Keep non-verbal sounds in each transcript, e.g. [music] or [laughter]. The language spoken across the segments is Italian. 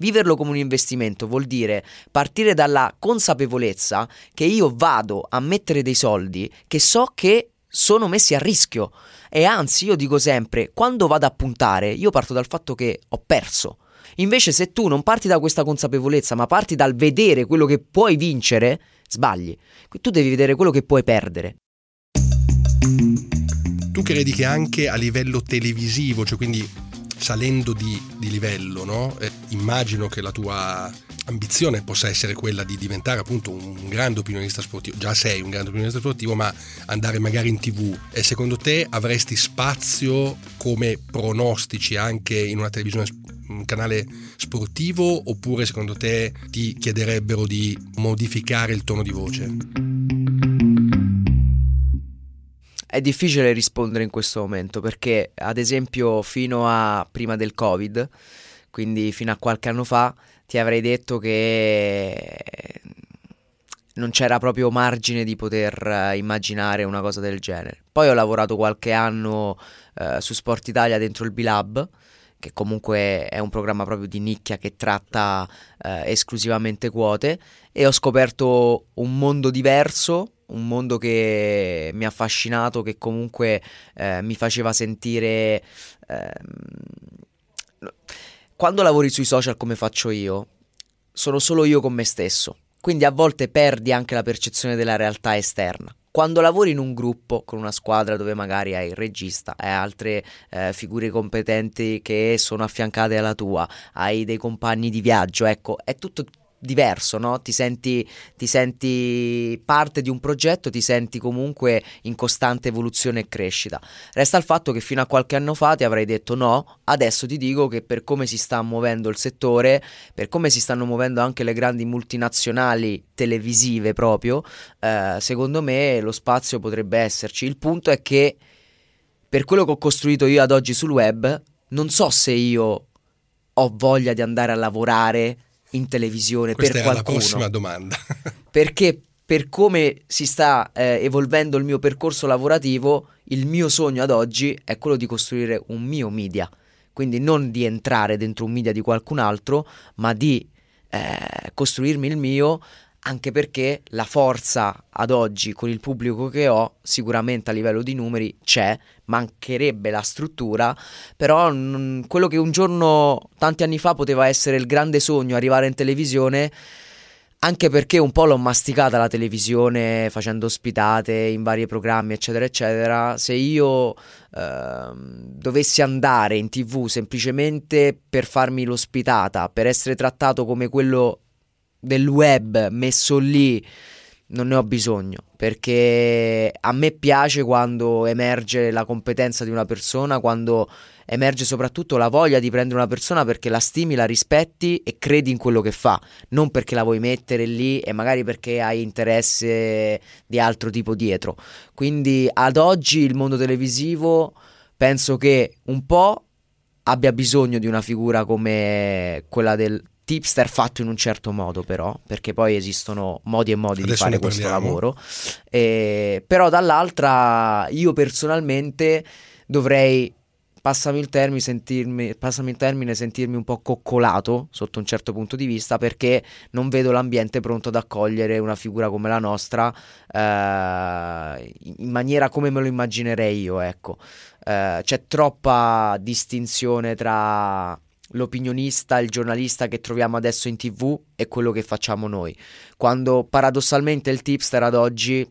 Viverlo come un investimento vuol dire partire dalla consapevolezza che io vado a mettere dei soldi che so che sono messi a rischio e anzi io dico sempre quando vado a puntare io parto dal fatto che ho perso. Invece se tu non parti da questa consapevolezza ma parti dal vedere quello che puoi vincere, sbagli. Tu devi vedere quello che puoi perdere. Tu credi che anche a livello televisivo, cioè quindi salendo di, di livello, no? eh, immagino che la tua ambizione possa essere quella di diventare appunto un grande opinionista sportivo, già sei un grande opinionista sportivo, ma andare magari in tv. E secondo te avresti spazio come pronostici anche in una televisione, un canale sportivo, oppure secondo te ti chiederebbero di modificare il tono di voce? È difficile rispondere in questo momento perché, ad esempio, fino a prima del Covid, quindi fino a qualche anno fa, ti avrei detto che non c'era proprio margine di poter immaginare una cosa del genere. Poi ho lavorato qualche anno eh, su Sport Italia dentro il B-Lab, che comunque è un programma proprio di nicchia che tratta eh, esclusivamente quote, e ho scoperto un mondo diverso un mondo che mi ha affascinato, che comunque eh, mi faceva sentire... Eh, quando lavori sui social come faccio io, sono solo io con me stesso, quindi a volte perdi anche la percezione della realtà esterna. Quando lavori in un gruppo con una squadra dove magari hai il regista, hai altre eh, figure competenti che sono affiancate alla tua, hai dei compagni di viaggio, ecco, è tutto diverso, no? Ti senti, ti senti parte di un progetto, ti senti comunque in costante evoluzione e crescita. Resta il fatto che fino a qualche anno fa ti avrei detto no, adesso ti dico che per come si sta muovendo il settore, per come si stanno muovendo anche le grandi multinazionali televisive proprio, eh, secondo me lo spazio potrebbe esserci. Il punto è che per quello che ho costruito io ad oggi sul web, non so se io ho voglia di andare a lavorare in televisione Questa per qualcuno. qualcuno. la prossima domanda. [laughs] perché per come si sta eh, evolvendo il mio percorso lavorativo, il mio sogno ad oggi è quello di costruire un mio media. Quindi non di entrare dentro un media di qualcun altro, ma di eh, costruirmi il mio anche perché la forza ad oggi con il pubblico che ho sicuramente a livello di numeri c'è, mancherebbe la struttura, però mh, quello che un giorno, tanti anni fa, poteva essere il grande sogno, arrivare in televisione, anche perché un po' l'ho masticata la televisione facendo ospitate in vari programmi, eccetera, eccetera. Se io eh, dovessi andare in tv semplicemente per farmi l'ospitata, per essere trattato come quello del web messo lì non ne ho bisogno perché a me piace quando emerge la competenza di una persona, quando emerge soprattutto la voglia di prendere una persona perché la stimi, la rispetti e credi in quello che fa, non perché la vuoi mettere lì e magari perché hai interesse di altro tipo dietro. Quindi ad oggi il mondo televisivo penso che un po' abbia bisogno di una figura come quella del tipster fatto in un certo modo però, perché poi esistono modi e modi Adesso di fare questo lavoro, e, però dall'altra io personalmente dovrei passami il, termine, sentirmi, passami il termine, sentirmi un po' coccolato sotto un certo punto di vista perché non vedo l'ambiente pronto ad accogliere una figura come la nostra eh, in maniera come me lo immaginerei io, ecco. Eh, c'è troppa distinzione tra l'opinionista, il giornalista che troviamo adesso in tv e quello che facciamo noi. Quando paradossalmente il tipster ad oggi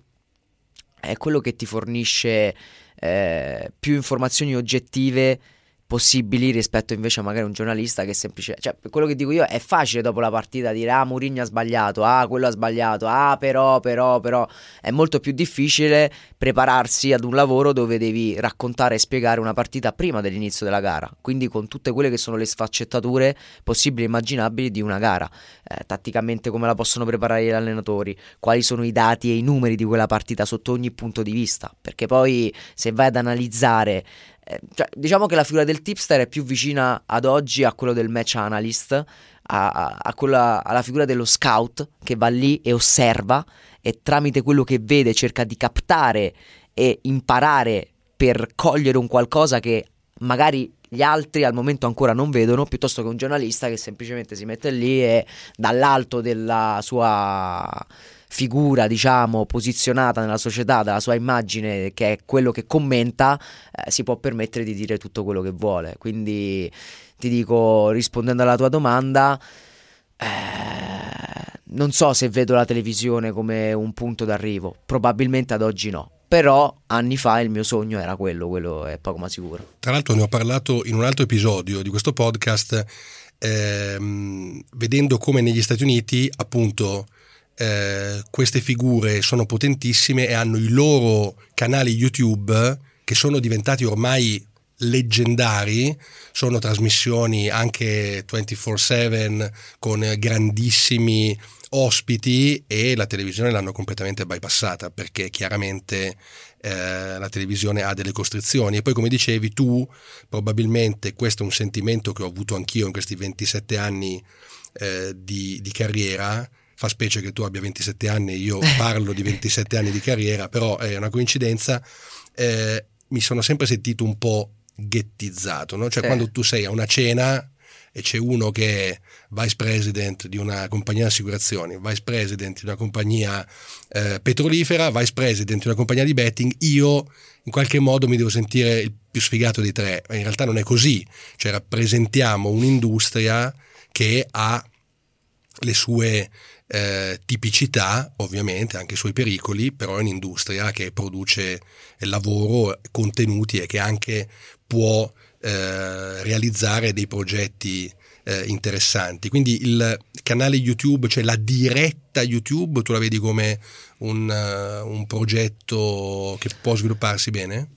è quello che ti fornisce eh, più informazioni oggettive possibili rispetto invece a magari un giornalista che semplicemente, cioè quello che dico io è facile dopo la partita dire ah Mourinho ha sbagliato, ah quello ha sbagliato, ah però, però, però è molto più difficile prepararsi ad un lavoro dove devi raccontare e spiegare una partita prima dell'inizio della gara, quindi con tutte quelle che sono le sfaccettature possibili e immaginabili di una gara, eh, tatticamente come la possono preparare gli allenatori, quali sono i dati e i numeri di quella partita sotto ogni punto di vista, perché poi se vai ad analizzare eh, cioè, diciamo che la figura del tipster è più vicina ad oggi a quello del match analyst, a, a, a quella, alla figura dello scout che va lì e osserva e tramite quello che vede cerca di captare e imparare per cogliere un qualcosa che magari gli altri al momento ancora non vedono, piuttosto che un giornalista che semplicemente si mette lì e dall'alto della sua figura, diciamo, posizionata nella società, dalla sua immagine, che è quello che commenta, eh, si può permettere di dire tutto quello che vuole. Quindi ti dico, rispondendo alla tua domanda, eh, non so se vedo la televisione come un punto d'arrivo, probabilmente ad oggi no. Però anni fa il mio sogno era quello, quello è poco ma sicuro. Tra l'altro ne ho parlato in un altro episodio di questo podcast, ehm, vedendo come negli Stati Uniti appunto eh, queste figure sono potentissime e hanno i loro canali YouTube che sono diventati ormai leggendari, sono trasmissioni anche 24/7 con grandissimi ospiti e la televisione l'hanno completamente bypassata perché chiaramente eh, la televisione ha delle costrizioni. E poi come dicevi tu probabilmente questo è un sentimento che ho avuto anch'io in questi 27 anni eh, di, di carriera fa specie che tu abbia 27 anni e io parlo di 27 anni di carriera però è una coincidenza eh, mi sono sempre sentito un po' ghettizzato, no? cioè sì. quando tu sei a una cena e c'è uno che è vice president di una compagnia di assicurazioni, vice president di una compagnia eh, petrolifera, vice president di una compagnia di betting, io in qualche modo mi devo sentire il più sfigato dei tre, in realtà non è così, cioè rappresentiamo un'industria che ha le sue eh, tipicità, ovviamente, anche i suoi pericoli, però è un'industria che produce lavoro, contenuti e che anche può eh, realizzare dei progetti eh, interessanti. Quindi il canale YouTube, cioè la diretta YouTube, tu la vedi come un, uh, un progetto che può svilupparsi bene?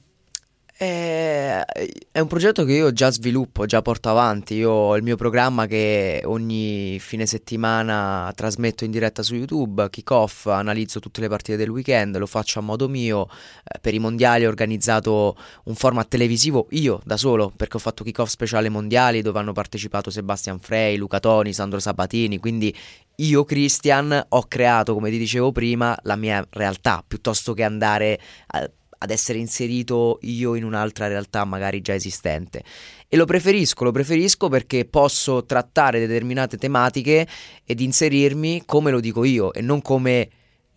È, è un progetto che io già sviluppo, già porto avanti. Io ho il mio programma che ogni fine settimana trasmetto in diretta su YouTube, kick off, analizzo tutte le partite del weekend, lo faccio a modo mio. Eh, per i mondiali ho organizzato un format televisivo io da solo, perché ho fatto kick off speciale mondiali dove hanno partecipato Sebastian Frey, Luca Toni, Sandro Sabatini, quindi io, Christian, ho creato, come ti dicevo prima, la mia realtà, piuttosto che andare a ad essere inserito io in un'altra realtà magari già esistente. E lo preferisco, lo preferisco perché posso trattare determinate tematiche ed inserirmi come lo dico io e non come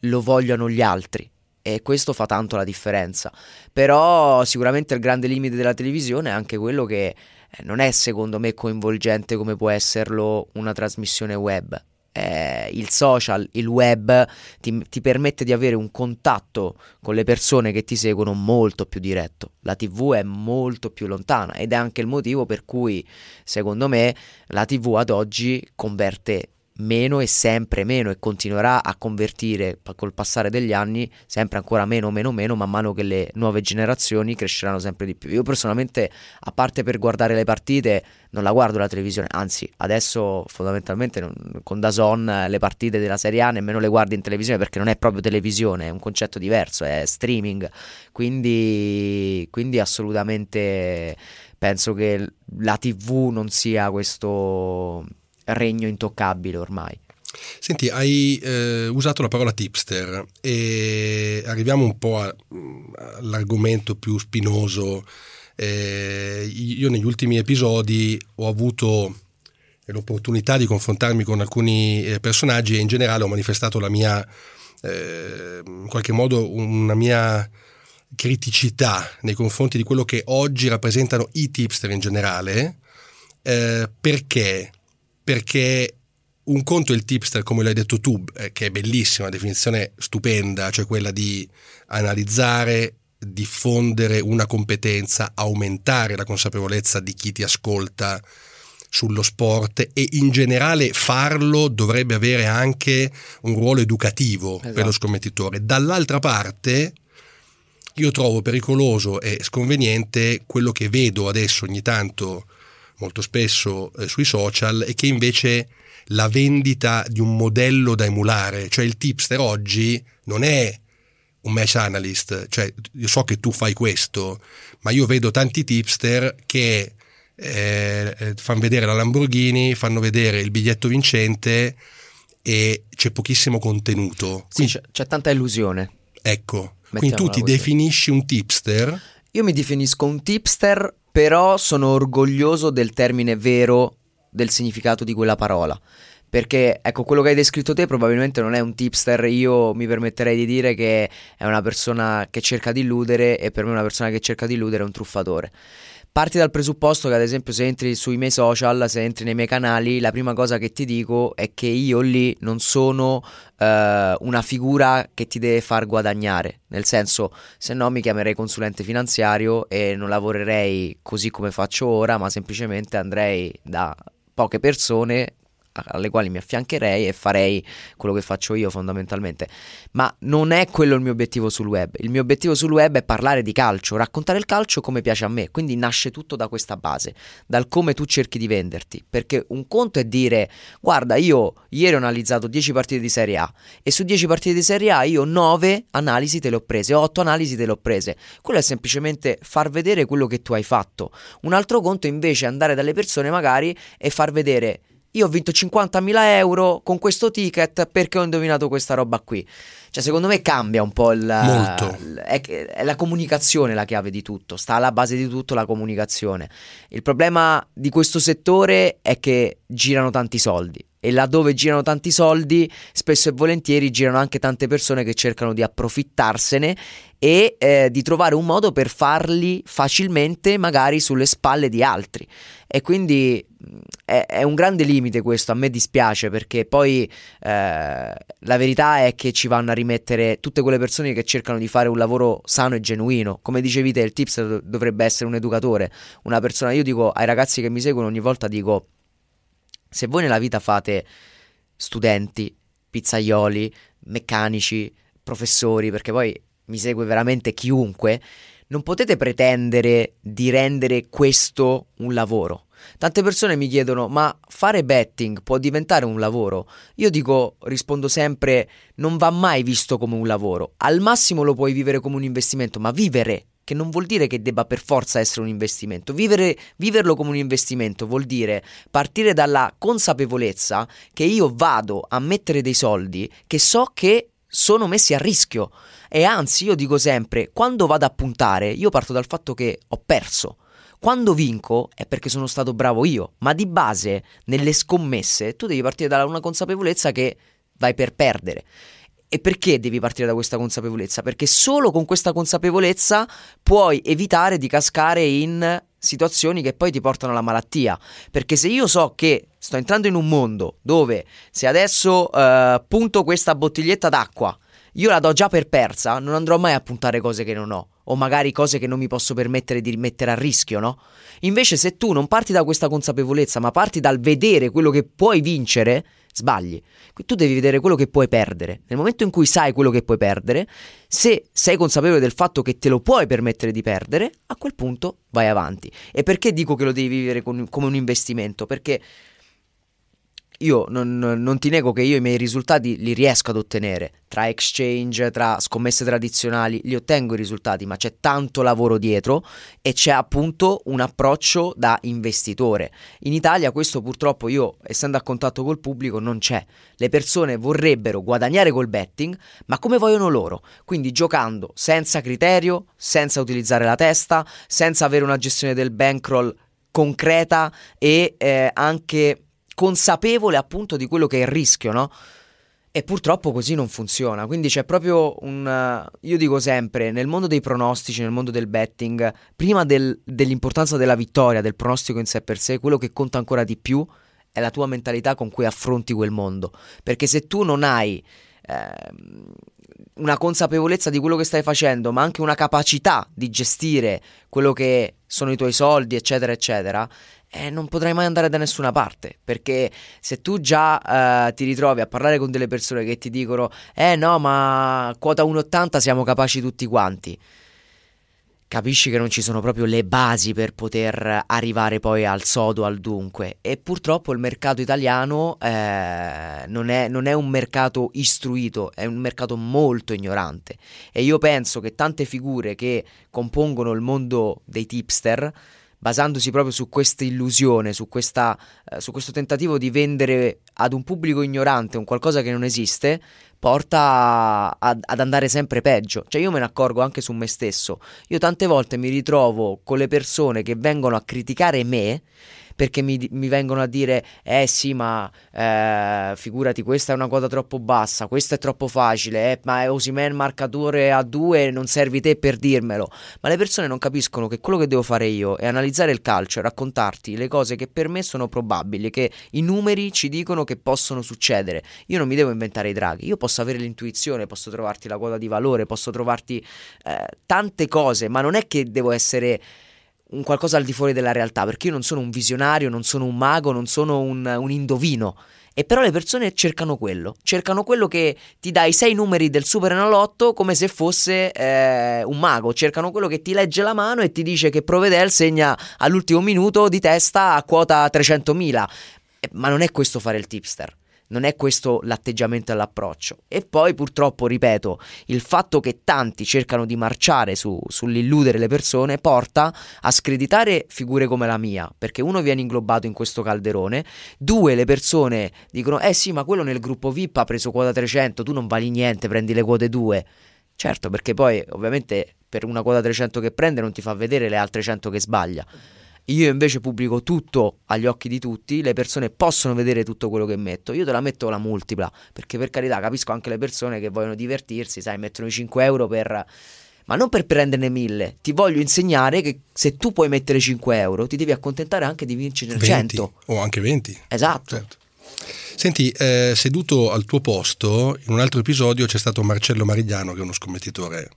lo vogliono gli altri. E questo fa tanto la differenza. Però sicuramente il grande limite della televisione è anche quello che eh, non è secondo me coinvolgente come può esserlo una trasmissione web eh, il social, il web ti, ti, permette di avere un contatto con le persone che ti seguono molto più diretto. La TV è molto più lontana ed è anche il motivo per cui, secondo me, la TV ad oggi converte meno e sempre meno e continuerà a convertire col passare degli anni sempre ancora meno, meno, meno, man mano che le nuove generazioni cresceranno sempre di più. Io personalmente, a parte per guardare le partite, non la guardo la televisione, anzi adesso fondamentalmente non, con Dazon le partite della Serie A nemmeno le guardo in televisione perché non è proprio televisione, è un concetto diverso, è streaming, quindi, quindi assolutamente penso che la TV non sia questo regno intoccabile ormai. Senti, hai eh, usato la parola tipster e arriviamo un po' a, all'argomento più spinoso. Eh, io negli ultimi episodi ho avuto l'opportunità di confrontarmi con alcuni eh, personaggi e in generale ho manifestato la mia, eh, in qualche modo, una mia criticità nei confronti di quello che oggi rappresentano i tipster in generale, eh, perché perché un conto è il tipster, come l'hai detto tu, eh, che è bellissima, una definizione stupenda, cioè quella di analizzare, diffondere una competenza, aumentare la consapevolezza di chi ti ascolta sullo sport e in generale farlo dovrebbe avere anche un ruolo educativo esatto. per lo scommettitore. Dall'altra parte io trovo pericoloso e sconveniente quello che vedo adesso ogni tanto molto spesso eh, sui social e che invece la vendita di un modello da emulare, cioè il tipster oggi non è un match analyst, cioè io so che tu fai questo, ma io vedo tanti tipster che eh, eh fanno vedere la Lamborghini, fanno vedere il biglietto vincente e c'è pochissimo contenuto. Sì, c'è, c'è tanta illusione. Ecco, quindi tu ti così. definisci un tipster? Io mi definisco un tipster però sono orgoglioso del termine vero del significato di quella parola. Perché ecco, quello che hai descritto te probabilmente non è un tipster, io mi permetterei di dire che è una persona che cerca di illudere e per me una persona che cerca di illudere è un truffatore. Parti dal presupposto che ad esempio se entri sui miei social, se entri nei miei canali, la prima cosa che ti dico è che io lì non sono eh, una figura che ti deve far guadagnare, nel senso se no mi chiamerei consulente finanziario e non lavorerei così come faccio ora, ma semplicemente andrei da poche persone alle quali mi affiancherei e farei quello che faccio io fondamentalmente. Ma non è quello il mio obiettivo sul web. Il mio obiettivo sul web è parlare di calcio, raccontare il calcio come piace a me. Quindi nasce tutto da questa base, dal come tu cerchi di venderti. Perché un conto è dire, guarda, io ieri ho analizzato 10 partite di Serie A e su 10 partite di Serie A io 9 analisi te le ho prese, 8 analisi te le ho prese. Quello è semplicemente far vedere quello che tu hai fatto. Un altro conto invece è andare dalle persone magari e far vedere io ho vinto 50.000 euro con questo ticket perché ho indovinato questa roba qui. Cioè, secondo me cambia un po' il. Molto. È, è, la comunicazione la chiave di tutto. Sta alla base di tutto la comunicazione. Il problema di questo settore è che girano tanti soldi. E laddove girano tanti soldi, spesso e volentieri girano anche tante persone che cercano di approfittarsene e eh, di trovare un modo per farli facilmente, magari sulle spalle di altri. E quindi è, è, un grande limite questo, a me dispiace perché poi eh, la verità è che ci vanno a rimettere tutte quelle persone che cercano di fare un lavoro sano e genuino. Come dicevi te, il tips dovrebbe essere un educatore, una persona, io dico ai ragazzi che mi seguono ogni volta dico, se voi nella vita fate studenti, pizzaioli, meccanici, professori, perché poi mi segue veramente chiunque, non potete pretendere di rendere questo un lavoro. Tante persone mi chiedono: ma fare betting può diventare un lavoro? Io dico, rispondo sempre: non va mai visto come un lavoro. Al massimo lo puoi vivere come un investimento, ma vivere che non vuol dire che debba per forza essere un investimento. Vivere, viverlo come un investimento vuol dire partire dalla consapevolezza che io vado a mettere dei soldi che so che sono messi a rischio. E anzi, io dico sempre, quando vado a puntare, io parto dal fatto che ho perso. Quando vinco è perché sono stato bravo io, ma di base nelle scommesse tu devi partire da una consapevolezza che vai per perdere. E perché devi partire da questa consapevolezza? Perché solo con questa consapevolezza puoi evitare di cascare in situazioni che poi ti portano alla malattia. Perché se io so che sto entrando in un mondo dove se adesso uh, punto questa bottiglietta d'acqua, io la do già per persa, non andrò mai a puntare cose che non ho o magari cose che non mi posso permettere di mettere a rischio, no? Invece se tu non parti da questa consapevolezza, ma parti dal vedere quello che puoi vincere, sbagli. Tu devi vedere quello che puoi perdere. Nel momento in cui sai quello che puoi perdere, se sei consapevole del fatto che te lo puoi permettere di perdere, a quel punto vai avanti. E perché dico che lo devi vivere come un investimento? Perché io non, non, ti nego che io i miei risultati li riesco ad ottenere tra exchange, tra scommesse tradizionali, li ottengo i risultati, ma c'è tanto lavoro dietro e c'è appunto un approccio da investitore. In Italia questo purtroppo io, essendo a contatto col pubblico, non c'è. Le persone vorrebbero guadagnare col betting, ma come vogliono loro, quindi giocando senza criterio, senza utilizzare la testa, senza avere una gestione del bankroll concreta e eh, anche consapevole appunto di quello che è il rischio, no? E purtroppo così non funziona, quindi c'è proprio un... Io dico sempre, nel mondo dei pronostici, nel mondo del betting, prima del, dell'importanza della vittoria, del pronostico in sé per sé, quello che conta ancora di più è la tua mentalità con cui affronti quel mondo. Perché se tu non hai eh, una consapevolezza di quello che stai facendo, ma anche una capacità di gestire quello che sono i tuoi soldi, eccetera, eccetera, eh, non potrai mai andare da nessuna parte. Perché se tu già eh, ti ritrovi a parlare con delle persone che ti dicono: Eh no, ma quota 1,80 siamo capaci tutti quanti. Capisci che non ci sono proprio le basi per poter arrivare poi al sodo, al dunque. E purtroppo il mercato italiano eh, non, è, non è un mercato istruito, è un mercato molto ignorante. E io penso che tante figure che compongono il mondo dei tipster basandosi proprio su questa illusione, su, eh, su questo tentativo di vendere ad un pubblico ignorante un qualcosa che non esiste, porta a, ad andare sempre peggio. Cioè io me ne accorgo anche su me stesso. Io tante volte mi ritrovo con le persone che vengono a criticare me perché mi, mi vengono a dire eh sì ma eh, figurati questa è una quota troppo bassa, questo è troppo facile, eh, ma è Osimen marcatore a due non servi te per dirmelo, ma le persone non capiscono che quello che devo fare io è analizzare il calcio e raccontarti le cose che per me sono probabili, che i numeri ci dicono che possono succedere, io non mi devo inventare i draghi, io posso avere l'intuizione, posso trovarti la quota di valore, posso trovarti eh, tante cose, ma non è che devo essere un qualcosa al di fuori della realtà, perché io non sono un visionario, non sono un mago, non sono un, un indovino. E però le persone cercano quello, cercano quello che ti dà i sei numeri del Super Enalotto come se fosse eh, un mago, cercano quello che ti legge la mano e ti dice che Provedel segna all'ultimo minuto di testa a quota 300.000. Ma non è questo fare il tipster non è questo l'atteggiamento e l'approccio. E poi purtroppo, ripeto, il fatto che tanti cercano di marciare su, sull'illudere le persone porta a screditare figure come la mia, perché uno viene inglobato in questo calderone, due le persone dicono eh sì ma quello nel gruppo VIP ha preso quota 300, tu non vali niente, prendi le quote 2. Certo, perché poi ovviamente per una quota 300 che prende non ti fa vedere le altre 100 che sbaglia. Io invece pubblico tutto agli occhi di tutti, le persone possono vedere tutto quello che metto. Io te la metto la multipla, perché per carità capisco anche le persone che vogliono divertirsi, sai, mettono i 5 euro per... Ma non per prenderne 1000, ti voglio insegnare che se tu puoi mettere 5 euro ti devi accontentare anche di vincere 100. O anche 20. Esatto. Certo. Senti, eh, seduto al tuo posto, in un altro episodio c'è stato Marcello Marigliano, che è uno scommettitore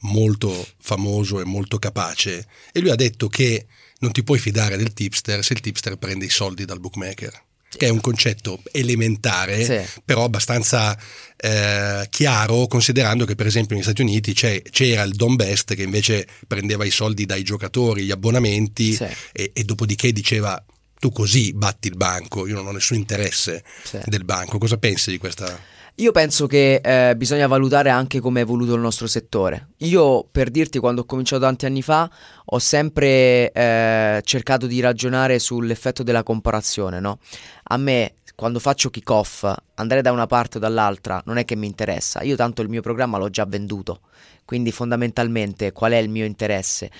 molto famoso e molto capace, e lui ha detto che non ti puoi fidare del tipster se il tipster prende i soldi dal bookmaker che è un concetto elementare, sì. però abbastanza eh, chiaro, considerando che per esempio negli Stati Uniti c'era il Don Best che invece prendeva i soldi dai giocatori, gli abbonamenti sì. e, e, dopodiché diceva tu così batti il banco, io non ho nessun interesse sì. del banco. Cosa pensi di questa? Io penso che eh, bisogna valutare anche come è evoluto il nostro settore. Io, per dirti, quando ho cominciato tanti anni fa, ho sempre eh, cercato di ragionare sull'effetto della comparazione, no? A me, quando faccio kick-off, andare da una parte o dall'altra non è che mi interessa. Io tanto il mio programma l'ho già venduto. Quindi fondamentalmente qual è il mio interesse?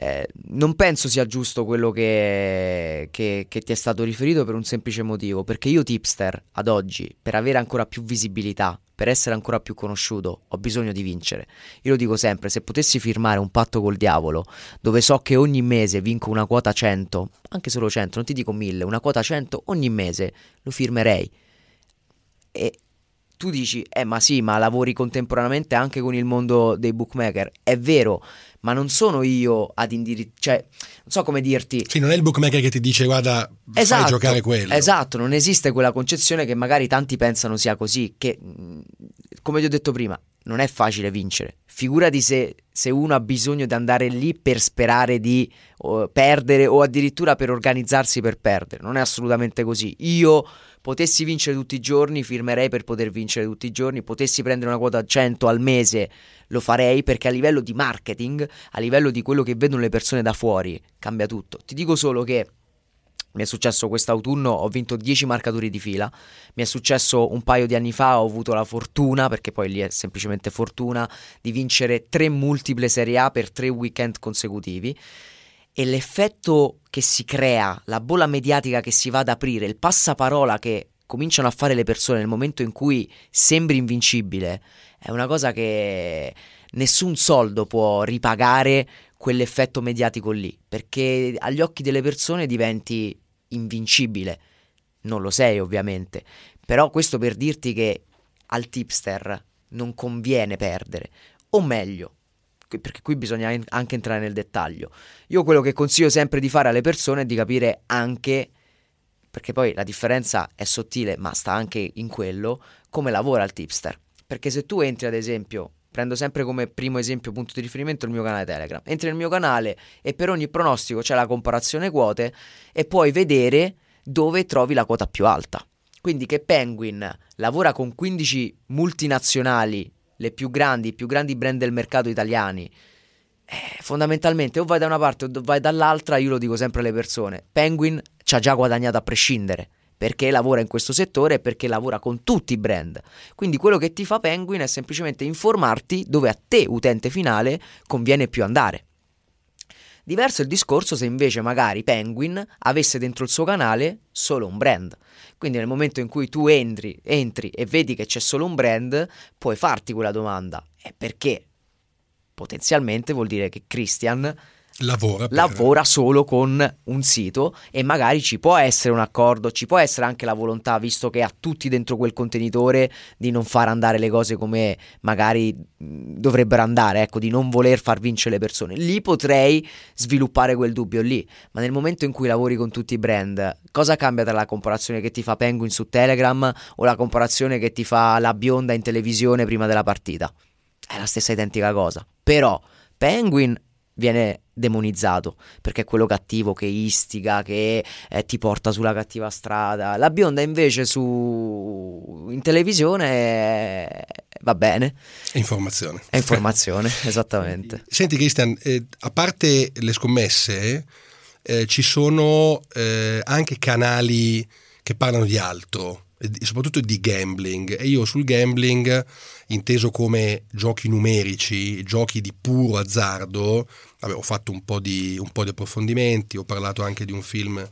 Eh, non penso sia giusto quello che, che, che, ti è stato riferito per un semplice motivo, perché io tipster ad oggi, per avere ancora più visibilità, per essere ancora più conosciuto, ho bisogno di vincere. Io lo dico sempre, se potessi firmare un patto col diavolo, dove so che ogni mese vinco una quota 100, anche solo 100, non ti dico 1000, una quota 100 ogni mese, lo firmerei. E tu dici, eh ma sì, ma lavori contemporaneamente anche con il mondo dei bookmaker. È vero, ma non sono io ad indirizzare, cioè, non so come dirti. Sì, non è il bookmaker che ti dice guarda, esatto, fai giocare quello. Esatto, non esiste quella concezione che magari tanti pensano sia così, che come ti ho detto prima, non è facile vincere. Figurati se, se uno ha bisogno di andare lì per sperare di uh, perdere o addirittura per organizzarsi per perdere. Non è assolutamente così. Io potessi vincere tutti i giorni, firmerei per poter vincere tutti i giorni. Potessi prendere una quota 100 al mese, lo farei perché a livello di marketing, a livello di quello che vedono le persone da fuori, cambia tutto. Ti dico solo che mi è successo quest'autunno, ho vinto 10 marcatori di fila. Mi è successo un paio di anni fa, ho avuto la fortuna, perché poi lì è semplicemente fortuna, di vincere tre multiple Serie A per tre weekend consecutivi. E l'effetto che si crea, la bolla mediatica che si va ad aprire, il passaparola che cominciano a fare le persone nel momento in cui sembri invincibile, è una cosa che nessun soldo può ripagare quell'effetto mediatico lì, perché agli occhi delle persone diventi invincibile. Non lo sei ovviamente, però questo per dirti che al tipster non conviene perdere, o meglio, perché qui bisogna anche entrare nel dettaglio. Io quello che consiglio sempre di fare alle persone è di capire anche, perché poi la differenza è sottile, ma sta anche in quello, come lavora il tipster. Perché se tu entri ad esempio prendo sempre come primo esempio, punto di riferimento il mio canale Telegram. Entri nel mio canale e per ogni pronostico c'è la comparazione quote e puoi vedere dove trovi la quota più alta. Quindi che Penguin lavora con 15 multinazionali, le più grandi, i più grandi brand del mercato italiani, eh, fondamentalmente o vai da una parte o vai dall'altra, io lo dico sempre alle persone, Penguin ci ha già guadagnato a prescindere perché lavora in questo settore e perché lavora con tutti i brand. Quindi quello che ti fa Penguin è semplicemente informarti dove a te, utente finale, conviene più andare. Diverso il discorso se invece magari Penguin avesse dentro il suo canale solo un brand. Quindi nel momento in cui tu entri, entri e vedi che c'è solo un brand, puoi farti quella domanda. E perché? potenzialmente vuol dire che Christian Lavora, lavora, solo con un sito e magari ci può essere un accordo, ci può essere anche la volontà, visto che ha tutti dentro quel contenitore, di non far andare le cose come magari dovrebbero andare, ecco, di non voler far vincere le persone. Lì potrei sviluppare quel dubbio lì, ma nel momento in cui lavori con tutti i brand, cosa cambia tra la comparazione che ti fa Penguin su Telegram o la comparazione che ti fa la bionda in televisione prima della partita? È la stessa identica cosa. Però Penguin viene demonizzato perché è quello cattivo che istiga, che eh, ti porta sulla cattiva strada. La bionda invece su in televisione è... va bene. È informazione. È informazione, [laughs] esattamente. Senti Cristian, eh, a parte le scommesse, eh, ci sono eh, anche canali che parlano di altro soprattutto di gambling e io sul gambling inteso come giochi numerici giochi di puro azzardo vabbè, ho fatto un po, di, un po' di approfondimenti ho parlato anche di un film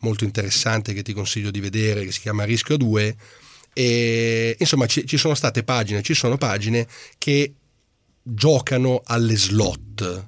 molto interessante che ti consiglio di vedere che si chiama Rischio 2 e insomma ci, ci sono state pagine ci sono pagine che giocano alle slot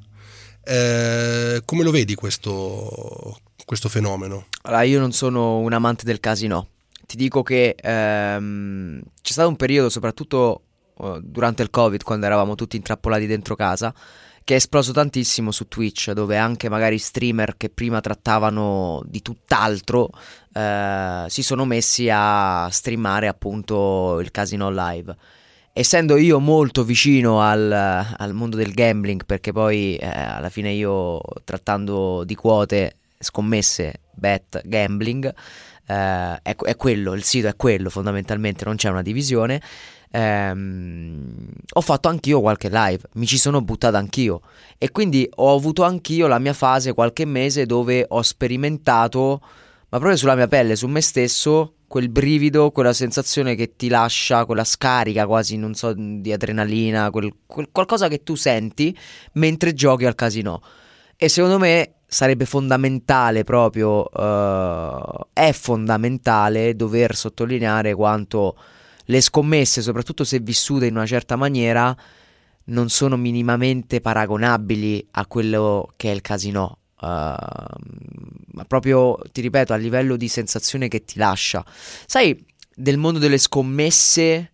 eh, come lo vedi questo, questo fenomeno? Allora, io non sono un amante del casino ti dico che ehm, c'è stato un periodo, soprattutto uh, durante il Covid, quando eravamo tutti intrappolati dentro casa, che è esploso tantissimo su Twitch, dove anche magari streamer che prima trattavano di tutt'altro eh, si sono messi a streamare appunto il casino live. Essendo io molto vicino al, al mondo del gambling, perché poi eh, alla fine io trattando di quote, scommesse, bet, gambling, eh, è, è, quello, il sito è quello fondamentalmente, non c'è una divisione. Ehm, ho fatto anch'io qualche live, mi ci sono buttato anch'io e quindi ho avuto anch'io la mia fase qualche mese dove ho sperimentato, ma proprio sulla mia pelle, su me stesso, quel brivido, quella sensazione che ti lascia, quella scarica quasi, non so, di adrenalina, quel, quel qualcosa che tu senti mentre giochi al casino. E secondo me sarebbe fondamentale proprio, uh, è fondamentale dover sottolineare quanto le scommesse, soprattutto se vissute in una certa maniera, non sono minimamente paragonabili a quello che è il casino. Uh, ma proprio, ti ripeto, a livello di sensazione che ti lascia. Sai, del mondo delle scommesse,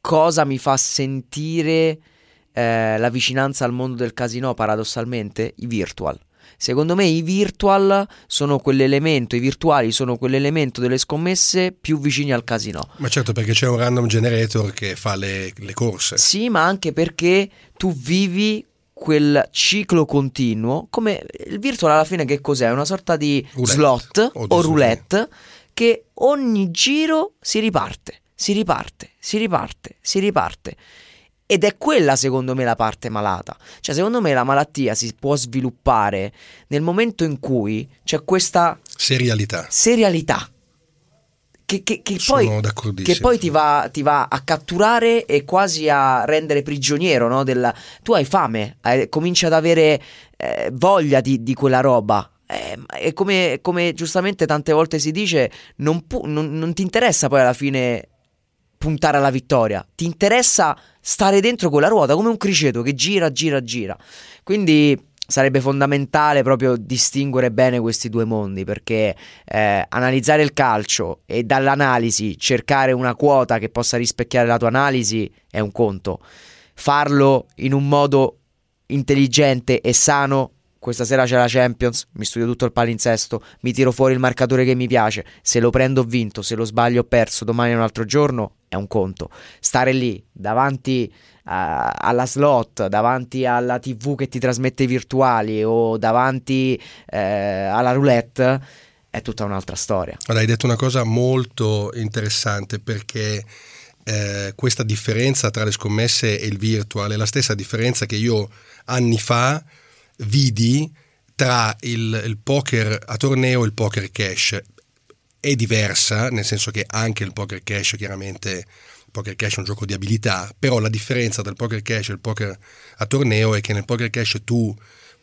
cosa mi fa sentire eh, la vicinanza al mondo del casino paradossalmente? I virtual. Secondo me i virtual sono quell'elemento, i virtuali sono quell'elemento delle scommesse più vicini al casino. Ma certo perché c'è un random generator che fa le, le corse. Sì, ma anche perché tu vivi quel ciclo continuo, come il virtual alla fine che cos'è? Una sorta di roulette. slot o, o roulette che ogni giro si riparte, si riparte, si riparte, si riparte. Ed è quella secondo me la parte malata. Cioè secondo me la malattia si può sviluppare nel momento in cui c'è questa serialità. Serialità. Che, che, che, poi, che poi, ti, va, ti va, a catturare e quasi a rendere prigioniero no? Della... tu hai fame, hai, cominci ad avere eh, voglia di, di, quella roba. Eh, e come, come, giustamente tante volte si dice, non, pu- non, non ti interessa poi alla fine puntare alla vittoria, ti interessa stare dentro quella ruota come un criceto che gira, gira, gira. Quindi sarebbe fondamentale proprio distinguere bene questi due mondi perché eh, analizzare il calcio e dall'analisi cercare una quota che possa rispecchiare la tua analisi è un conto. Farlo in un modo intelligente e sano questa sera c'è la Champions, mi studio tutto il palinsesto, mi tiro fuori il marcatore che mi piace, se lo prendo ho vinto, se lo sbaglio ho perso, domani è un altro giorno, è un conto. Stare lì davanti a, alla slot, davanti alla TV che ti trasmette i virtuali o davanti eh, alla roulette è tutta un'altra storia. Allora, hai detto una cosa molto interessante perché eh, questa differenza tra le scommesse e il virtual è la stessa differenza che io anni fa vidi tra il, il poker a torneo e il poker cash. È diversa, nel senso che anche il poker cash chiaramente poker cash è un gioco di abilità, però la differenza tra il poker cash e il poker a torneo è che nel poker cash tu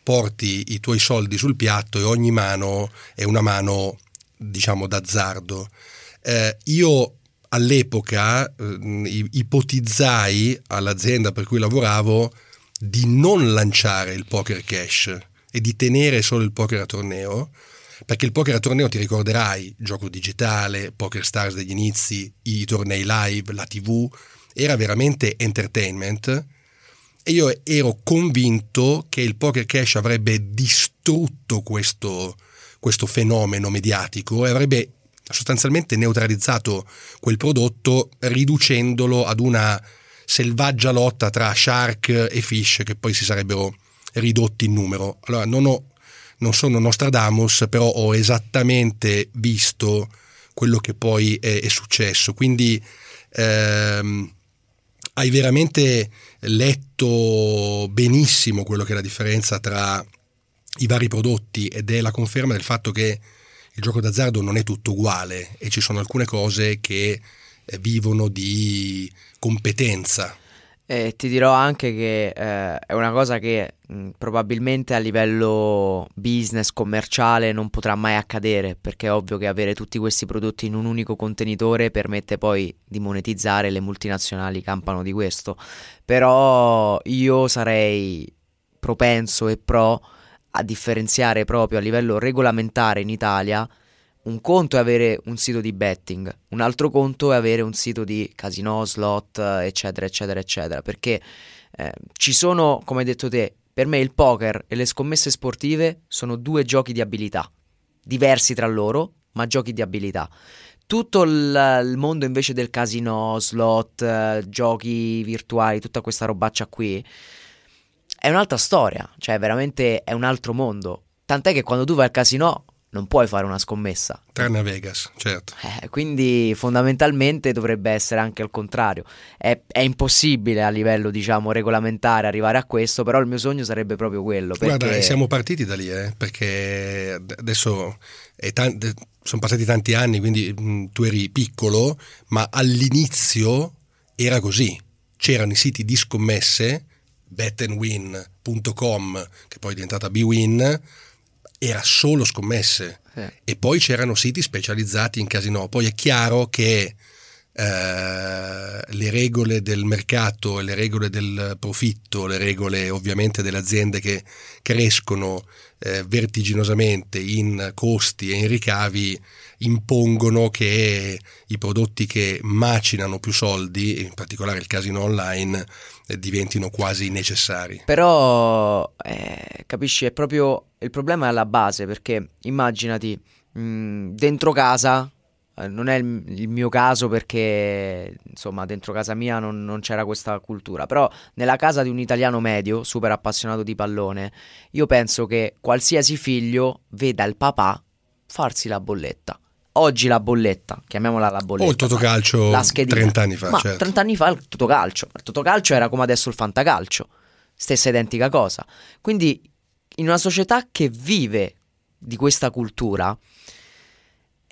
porti i tuoi soldi sul piatto e ogni mano è una mano, diciamo, d'azzardo. Eh, io all'epoca eh, ipotizzai all'azienda per cui lavoravo di non lanciare il poker cash e di tenere solo il poker a torneo, perché il poker a torneo ti ricorderai, gioco digitale, Poker Stars degli inizi, i tornei live, la TV, era veramente entertainment. E io ero convinto che il poker cash avrebbe distrutto questo, questo fenomeno mediatico e avrebbe sostanzialmente neutralizzato quel prodotto riducendolo ad una selvaggia lotta tra shark e fish che poi si sarebbero ridotti in numero. Allora non, ho, non sono Nostradamus, però ho esattamente visto quello che poi è, è successo. Quindi ehm, hai veramente letto benissimo quello che è la differenza tra i vari prodotti ed è la conferma del fatto che il gioco d'azzardo non è tutto uguale e ci sono alcune cose che eh, vivono di competenza. E ti dirò anche che eh, è una cosa che mh, probabilmente a livello business, commerciale non potrà mai accadere perché è ovvio che avere tutti questi prodotti in un unico contenitore permette poi di monetizzare, le multinazionali campano di questo. Però io sarei propenso e pro a differenziare proprio a livello regolamentare in Italia un conto è avere un sito di betting, un altro conto è avere un sito di casino, slot, eccetera, eccetera, eccetera. Perché eh, ci sono, come hai detto te, per me il poker e le scommesse sportive sono due giochi di abilità, diversi tra loro, ma giochi di abilità. Tutto il, il mondo invece del casino, slot, eh, giochi virtuali, tutta questa robaccia qui, è un'altra storia, cioè veramente è un altro mondo. Tant'è che quando tu vai al casino non puoi fare una scommessa. Tranne a Vegas, certo. Eh, quindi fondamentalmente dovrebbe essere anche al contrario. È, è, impossibile a livello, diciamo, regolamentare arrivare a questo, però il mio sogno sarebbe proprio quello. Perché... Guarda, siamo partiti da lì, eh, perché adesso t- sono passati tanti anni, quindi mh, mm, tu eri piccolo, ma all'inizio era così. C'erano i siti di scommesse, betandwin.com, che poi è diventata BWin, era solo scommesse eh. e poi c'erano siti specializzati in casino. Poi è chiaro che eh, le regole del mercato, le regole del profitto, le regole ovviamente delle aziende che crescono eh, vertiginosamente in costi e in ricavi impongono che i prodotti che macinano più soldi, in particolare il casino online, diventino quasi necessari. Però, eh, capisci, è proprio il problema è alla base, perché immaginati mh, mm, dentro casa eh, non è il, il, mio caso perché insomma dentro casa mia non, non, c'era questa cultura però nella casa di un italiano medio super appassionato di pallone io penso che qualsiasi figlio veda il papà farsi la bolletta oggi la bolletta chiamiamola la bolletta o il totocalcio la 30 anni fa ma certo. 30 anni fa il totocalcio il totocalcio era come adesso il fantacalcio stessa identica cosa quindi in una società che vive di questa cultura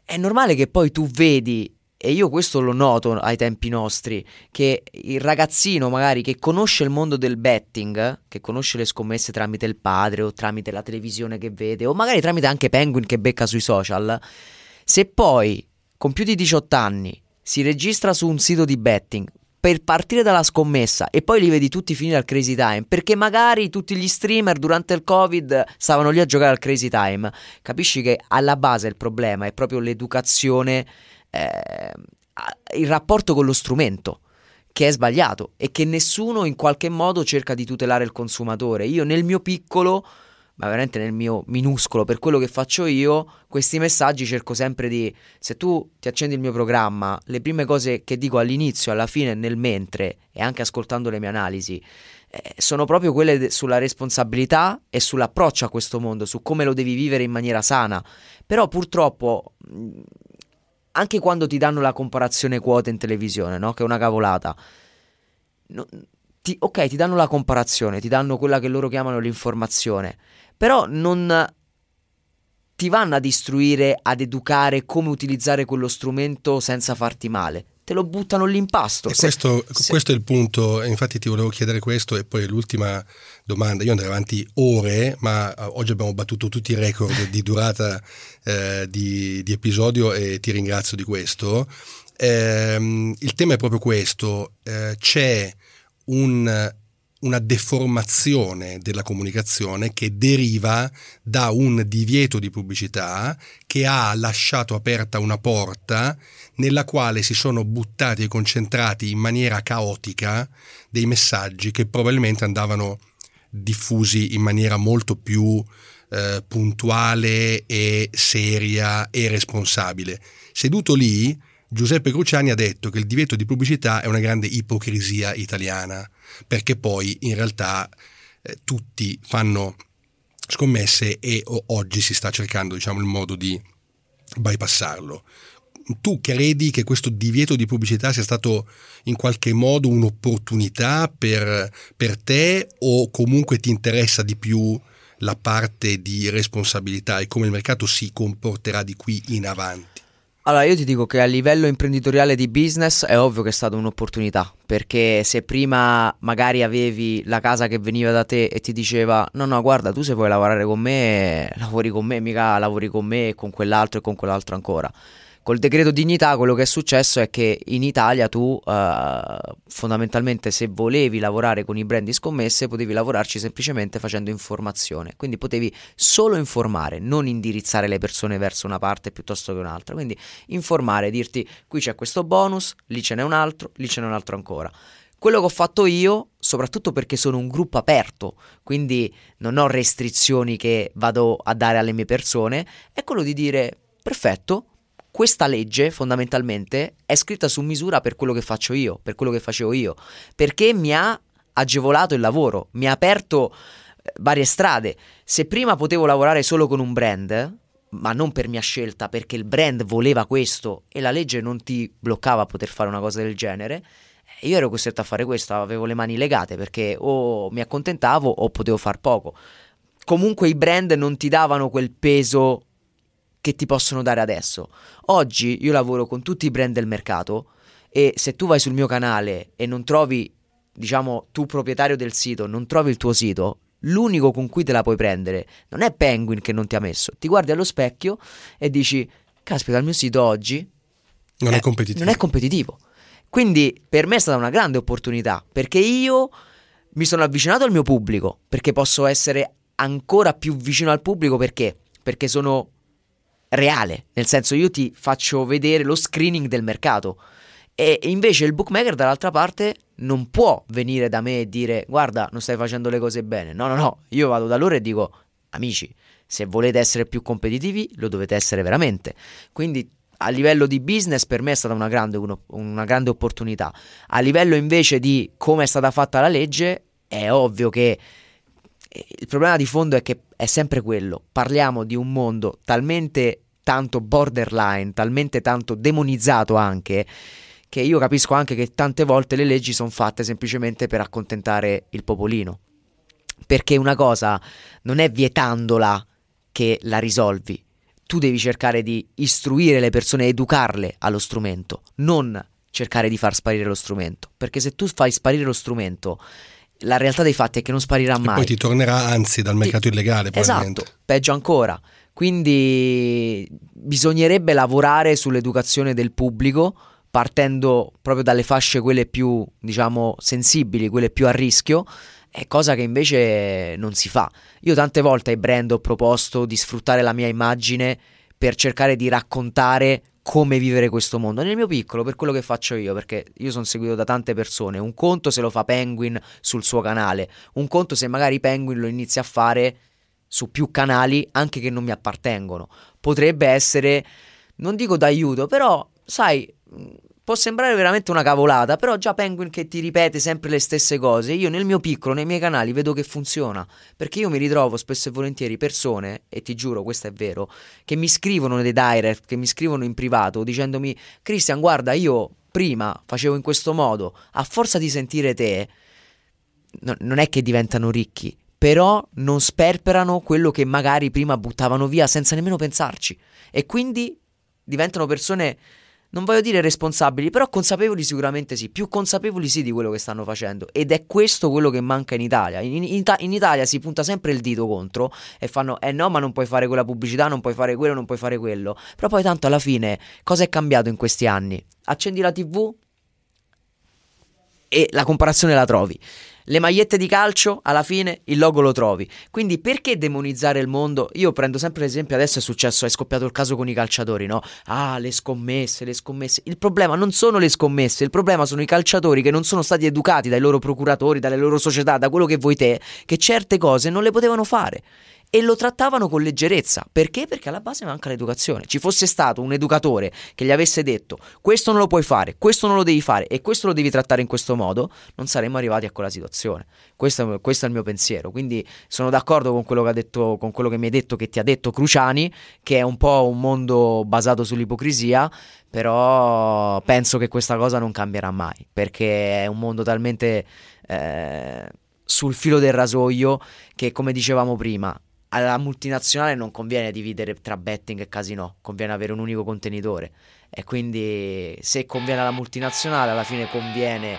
è normale che poi tu vedi, e io questo lo noto ai tempi nostri, che il ragazzino magari che conosce il mondo del betting, che conosce le scommesse tramite il padre o tramite la televisione che vede, o magari tramite anche Penguin che becca sui social, se poi con più di 18 anni si registra su un sito di betting, per partire dalla scommessa e poi li vedi tutti finire al crazy time perché magari tutti gli streamer durante il covid stavano lì a giocare al crazy time capisci che alla base il problema è proprio l'educazione eh, il rapporto con lo strumento che è sbagliato e che nessuno in qualche modo cerca di tutelare il consumatore. Io nel mio piccolo ma veramente nel mio minuscolo, per quello che faccio io, questi messaggi cerco sempre di, se tu ti accendi il mio programma, le prime cose che dico all'inizio, alla fine, nel mentre e anche ascoltando le mie analisi, eh, sono proprio quelle de- sulla responsabilità e sull'approccio a questo mondo, su come lo devi vivere in maniera sana. Però purtroppo anche quando ti danno la comparazione quote in televisione, no? Che è una cavolata. No, ti, ok, ti danno la comparazione, ti danno quella che loro chiamano l'informazione, però non ti vanno a istruire, ad educare come utilizzare quello strumento senza farti male. Te lo buttano l'impasto. Se, questo, se... questo, è il punto, infatti ti volevo chiedere questo e poi l'ultima domanda. Io andrei avanti ore, ma eh, oggi abbiamo battuto tutti i record di durata [laughs] eh, di, di, episodio e ti ringrazio di questo. Eh, il tema è proprio questo, eh, c'è un, una deformazione della comunicazione che deriva da un divieto di pubblicità che ha lasciato aperta una porta nella quale si sono buttati e concentrati in maniera caotica dei messaggi che probabilmente andavano diffusi in maniera molto più eh, puntuale e seria e responsabile. Seduto lì, Giuseppe Cruciani ha detto che il divieto di pubblicità è una grande ipocrisia italiana, perché poi in realtà eh, tutti fanno scommesse e oggi si sta cercando diciamo, il modo di bypassarlo. Tu credi che questo divieto di pubblicità sia stato in qualche modo un'opportunità per, per te o comunque ti interessa di più la parte di responsabilità e come il mercato si comporterà di qui in avanti? Allora, io ti dico che a livello imprenditoriale di business è ovvio che è stata un'opportunità, perché se prima magari avevi la casa che veniva da te e ti diceva no, no, guarda, tu se vuoi lavorare con me, lavori con me, mica lavori con me e con quell'altro e con quell'altro ancora. Col decreto dignità quello che è successo è che in Italia tu eh, fondamentalmente se volevi lavorare con i brand di scommesse potevi lavorarci semplicemente facendo informazione, quindi potevi solo informare, non indirizzare le persone verso una parte piuttosto che un'altra, quindi informare, dirti qui c'è questo bonus, lì ce n'è un altro, lì ce n'è un altro ancora. Quello che ho fatto io, soprattutto perché sono un gruppo aperto, quindi non ho restrizioni che vado a dare alle mie persone, è quello di dire perfetto, questa legge fondamentalmente è scritta su misura per quello che faccio io, per quello che facevo io, perché mi ha agevolato il lavoro, mi ha aperto eh, varie strade. Se prima potevo lavorare solo con un brand, ma non per mia scelta, perché il brand voleva questo e la legge non ti bloccava a poter fare una cosa del genere, io ero costretto a fare questo, avevo le mani legate perché o mi accontentavo o potevo far poco. Comunque i brand non ti davano quel peso che ti possono dare adesso. Oggi io lavoro con tutti i brand del mercato e se tu vai sul mio canale e non trovi, diciamo, tu proprietario del sito, non trovi il tuo sito, l'unico con cui te la puoi prendere non è Penguin che non ti ha messo. Ti guardi allo specchio e dici, caspita, il mio sito oggi non è, è competitivo. Non è competitivo. Quindi per me è stata una grande opportunità perché io mi sono avvicinato al mio pubblico, perché posso essere ancora più vicino al pubblico perché? Perché sono reale, nel senso io ti faccio vedere lo screening del mercato. E invece il bookmaker dall'altra parte non può venire da me e dire guarda non stai facendo le cose bene, no no no, io vado da loro e dico amici se volete essere più competitivi lo dovete essere veramente, quindi a livello di business per me è stata una grande, uno, una grande opportunità, a livello invece di come è stata fatta la legge è ovvio che il problema di fondo è che è sempre quello. Parliamo di un mondo talmente tanto borderline, talmente tanto demonizzato anche, che io capisco anche che tante volte le leggi sono fatte semplicemente per accontentare il popolino. Perché una cosa non è vietandola che la risolvi. Tu devi cercare di istruire le persone, educarle allo strumento, non cercare di far sparire lo strumento. Perché se tu fai sparire lo strumento la realtà dei fatti è che non sparirà e mai. poi ti tornerà anzi dal mercato ti... illegale. Esatto, peggio ancora. Quindi bisognerebbe lavorare sull'educazione del pubblico partendo proprio dalle fasce quelle più, diciamo, sensibili, quelle più a rischio, è cosa che invece non si fa. Io tante volte ai brand ho proposto di sfruttare la mia immagine per cercare di raccontare come vivere questo mondo. Nel mio piccolo, per quello che faccio io, perché io sono seguito da tante persone. Un conto se lo fa Penguin sul suo canale, un conto se magari Penguin lo inizia a fare su più canali anche che non mi appartengono. Potrebbe essere, non dico d'aiuto, però sai, può sembrare veramente una cavolata, però già Penguin che ti ripete sempre le stesse cose, io nel mio piccolo, nei miei canali vedo che funziona, perché io mi ritrovo spesso e volentieri persone, e ti giuro questo è vero, che mi scrivono nei direct, che mi scrivono in privato dicendomi Christian guarda io prima facevo in questo modo, a forza di sentire te, no, non è che diventano ricchi, però non sperperano quello che magari prima buttavano via senza nemmeno pensarci. E quindi diventano persone non voglio dire responsabili, però consapevoli sicuramente sì, più consapevoli sì di quello che stanno facendo ed è questo quello che manca in Italia. In, in, in, Italia si punta sempre il dito contro e fanno eh no ma non puoi fare quella pubblicità, non puoi fare quello, non puoi fare quello, però poi tanto alla fine cosa è cambiato in questi anni? Accendi la tv e la comparazione la trovi le magliette di calcio, alla fine il logo lo trovi. Quindi perché demonizzare il mondo? Io prendo sempre l'esempio, adesso è successo, è scoppiato il caso con i calciatori, no? Ah, le scommesse, le scommesse. Il problema non sono le scommesse, il problema sono i calciatori che non sono stati educati dai loro procuratori, dalle loro società, da quello che vuoi te, che certe cose non le potevano fare e lo trattavano con leggerezza. Perché? Perché alla base manca l'educazione. Ci fosse stato un educatore che gli avesse detto questo non lo puoi fare, questo non lo devi fare e questo lo devi trattare in questo modo, non saremmo arrivati a quella situazione. Questo, questo è il mio pensiero. Quindi sono d'accordo con quello, che ha detto, con quello che mi hai detto, che ti ha detto Cruciani, che è un po' un mondo basato sull'ipocrisia, però penso che questa cosa non cambierà mai, perché è un mondo talmente... Eh, sul filo del rasoio che come dicevamo prima alla multinazionale non conviene dividere tra betting e casino, conviene avere un unico contenitore e quindi se conviene alla multinazionale alla fine conviene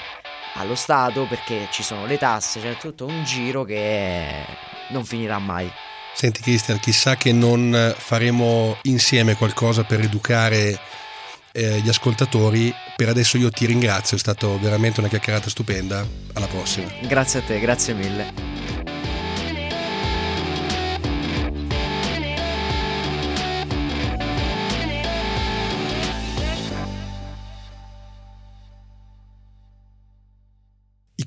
allo Stato perché ci sono le tasse, c'è tutto un giro che non finirà mai. Senti Cristian, chissà che non faremo insieme qualcosa per educare eh, gli ascoltatori. Per adesso io ti ringrazio, è stata veramente una chiacchierata stupenda. Alla prossima. Grazie a te, grazie mille.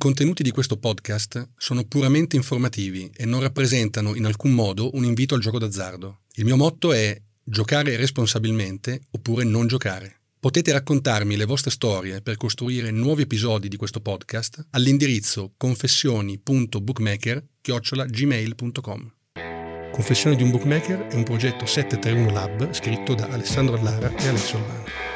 Contenuti di questo podcast sono puramente informativi e non rappresentano in alcun modo un invito al gioco d'azzardo. Il mio motto è giocare responsabilmente oppure non giocare. Potete raccontarmi le vostre storie per costruire nuovi episodi di questo podcast all'indirizzo confessioni.bookmaker.gmail.com Confessione di un bookmaker è un progetto 731 Lab scritto da Alessandro Lara e Alessio Albano.